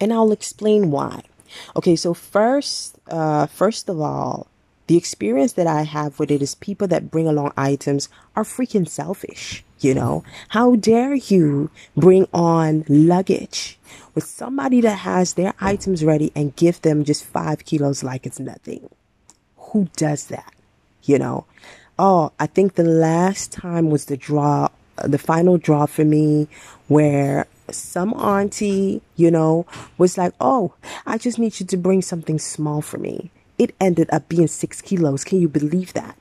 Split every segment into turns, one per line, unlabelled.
And I'll explain why. Okay, so first, uh, first of all, the experience that I have with it is people that bring along items are freaking selfish. You know, how dare you bring on luggage with somebody that has their items ready and give them just five kilos like it's nothing? Who does that? You know, oh, I think the last time was the draw, the final draw for me where some auntie, you know, was like, oh, I just need you to bring something small for me. It ended up being six kilos. Can you believe that?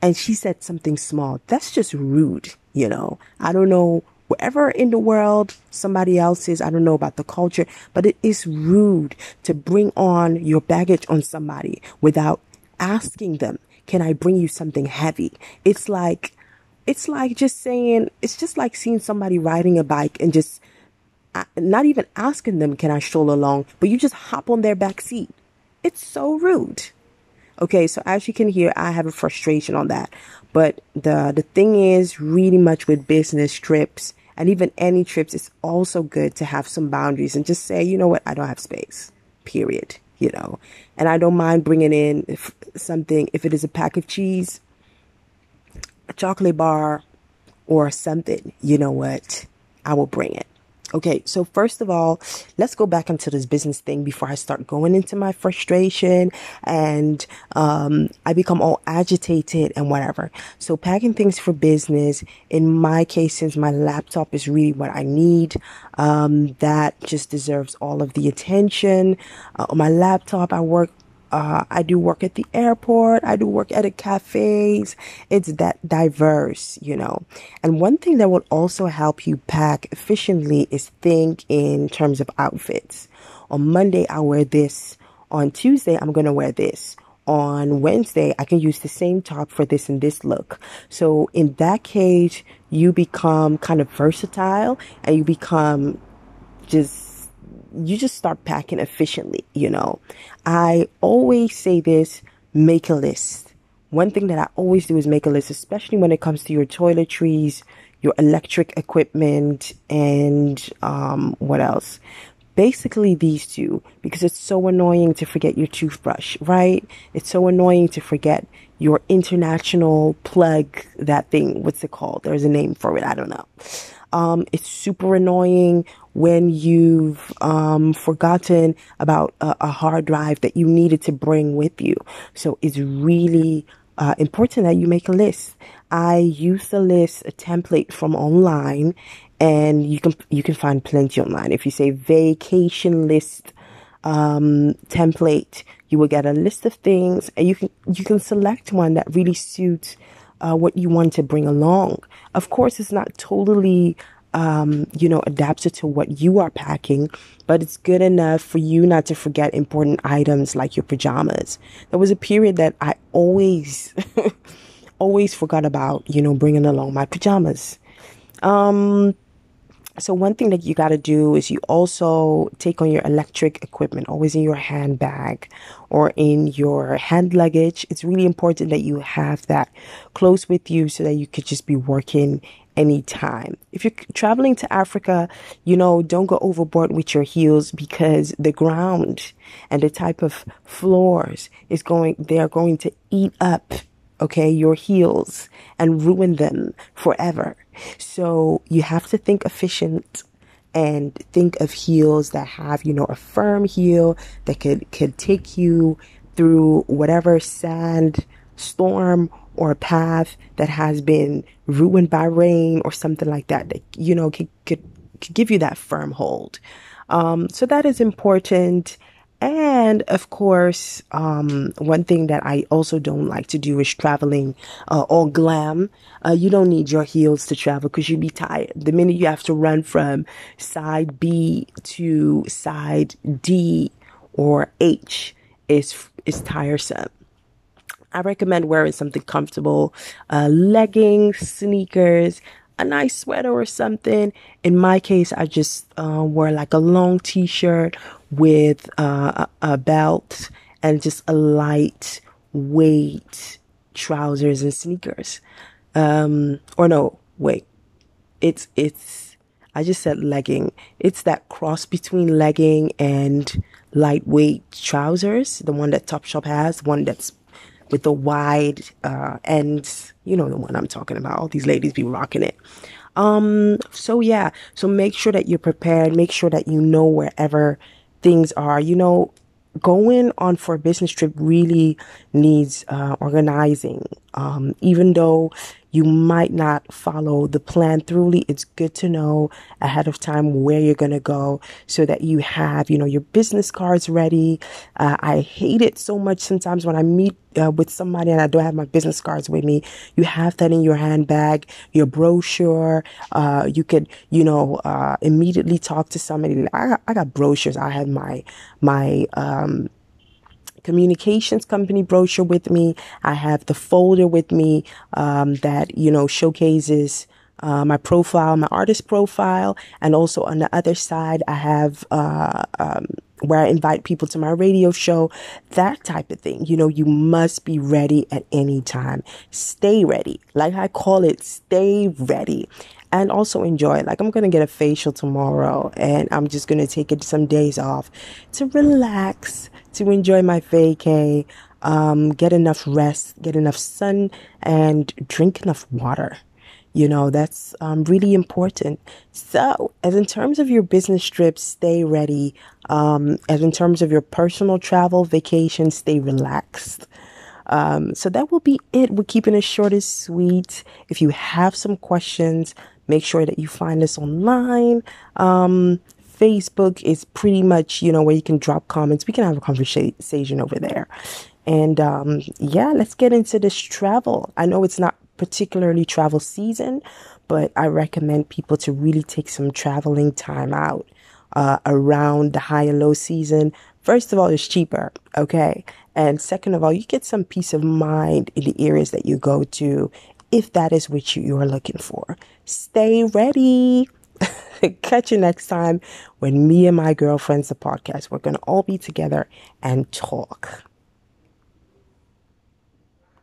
And she said something small. That's just rude, you know. I don't know wherever in the world somebody else is, I don't know about the culture, but it is rude to bring on your baggage on somebody without asking them, can I bring you something heavy? It's like, it's like just saying, it's just like seeing somebody riding a bike and just uh, not even asking them, can I stroll along? But you just hop on their back seat. It's so rude. Okay, so as you can hear, I have a frustration on that. But the the thing is, really much with business trips and even any trips, it's also good to have some boundaries and just say, you know what, I don't have space. Period. You know, and I don't mind bringing in if something if it is a pack of cheese, chocolate bar, or something. You know what, I will bring it. Okay, so first of all, let's go back into this business thing before I start going into my frustration and um, I become all agitated and whatever. So, packing things for business, in my case, since my laptop is really what I need, um, that just deserves all of the attention. Uh, on my laptop, I work uh, I do work at the airport. I do work at a cafes. It's that diverse, you know. And one thing that will also help you pack efficiently is think in terms of outfits. On Monday, I wear this. On Tuesday, I'm going to wear this. On Wednesday, I can use the same top for this and this look. So in that case, you become kind of versatile and you become just you just start packing efficiently, you know. I always say this, make a list. One thing that I always do is make a list, especially when it comes to your toiletries, your electric equipment, and um, what else? Basically, these two, because it's so annoying to forget your toothbrush, right? It's so annoying to forget your international plug, that thing. What's it called? There's a name for it. I don't know. Um, it's super annoying when you've um, forgotten about a, a, hard drive that you needed to bring with you. So it's really uh, important that you make a list. I use the list, a template from online, and you can you can find plenty online. If you say vacation list um, template, you will get a list of things, and you can you can select one that really suits uh, what you want to bring along. Of course, it's not totally, um, you know, adapted to what you are packing, but it's good enough for you not to forget important items like your pajamas. There was a period that I always, always forgot about, you know, bringing along my pajamas. Um, so one thing that you got to do is you also take on your electric equipment always in your handbag or in your hand luggage. It's really important that you have that close with you so that you could just be working anytime. If you're traveling to Africa, you know, don't go overboard with your heels because the ground and the type of floors is going, they are going to eat up okay, your heels and ruin them forever. So you have to think efficient and think of heels that have, you know, a firm heel that could, could take you through whatever sand, storm, or path that has been ruined by rain or something like that, that, you know, could, could, could give you that firm hold. Um, so that is important. And of course, um, one thing that I also don't like to do is traveling uh, all glam. Uh, you don't need your heels to travel because you'd be tired. The minute you have to run from side B to side D or H is is tiresome. I recommend wearing something comfortable, uh, leggings, sneakers, a nice sweater or something. In my case, I just uh, wore like a long t-shirt with uh, a, a belt and just a light weight trousers and sneakers. Um, or no, wait, it's, it's, I just said legging. It's that cross between legging and lightweight trousers, the one that Topshop has, one that's with the wide uh, ends. You know the one I'm talking about. All these ladies be rocking it. Um, so yeah, so make sure that you're prepared. Make sure that you know wherever things are. You know, going on for a business trip really needs uh, organizing. Um, even though you might not follow the plan thoroughly, it's good to know ahead of time where you're going to go so that you have, you know, your business cards ready. Uh, I hate it so much sometimes when I meet uh, with somebody and I don't have my business cards with me. You have that in your handbag, your brochure. Uh, you could, you know, uh, immediately talk to somebody. I got, I got brochures. I had my, my, um, communications company brochure with me. I have the folder with me um, that you know showcases uh, my profile, my artist profile, and also on the other side, I have uh, um, where I invite people to my radio show, that type of thing. You know, you must be ready at any time. Stay ready. Like I call it, stay ready. And also enjoy it. Like I'm gonna get a facial tomorrow, and I'm just gonna take it some days off to relax, to enjoy my vacay, um, get enough rest, get enough sun, and drink enough water. You know, that's um, really important. So, as in terms of your business trips, stay ready. Um, as in terms of your personal travel, vacation, stay relaxed. Um, so that will be it. We're keeping it short and sweet. If you have some questions, make sure that you find us online. Um, Facebook is pretty much, you know, where you can drop comments. We can have a conversation over there. And um, yeah, let's get into this travel. I know it's not particularly travel season, but I recommend people to really take some traveling time out uh, around the high and low season. First of all, it's cheaper, okay? And second of all, you get some peace of mind in the areas that you go to if that is what you are looking for. Stay ready. Catch you next time when me and my girlfriends, the podcast, we're going to all be together and talk.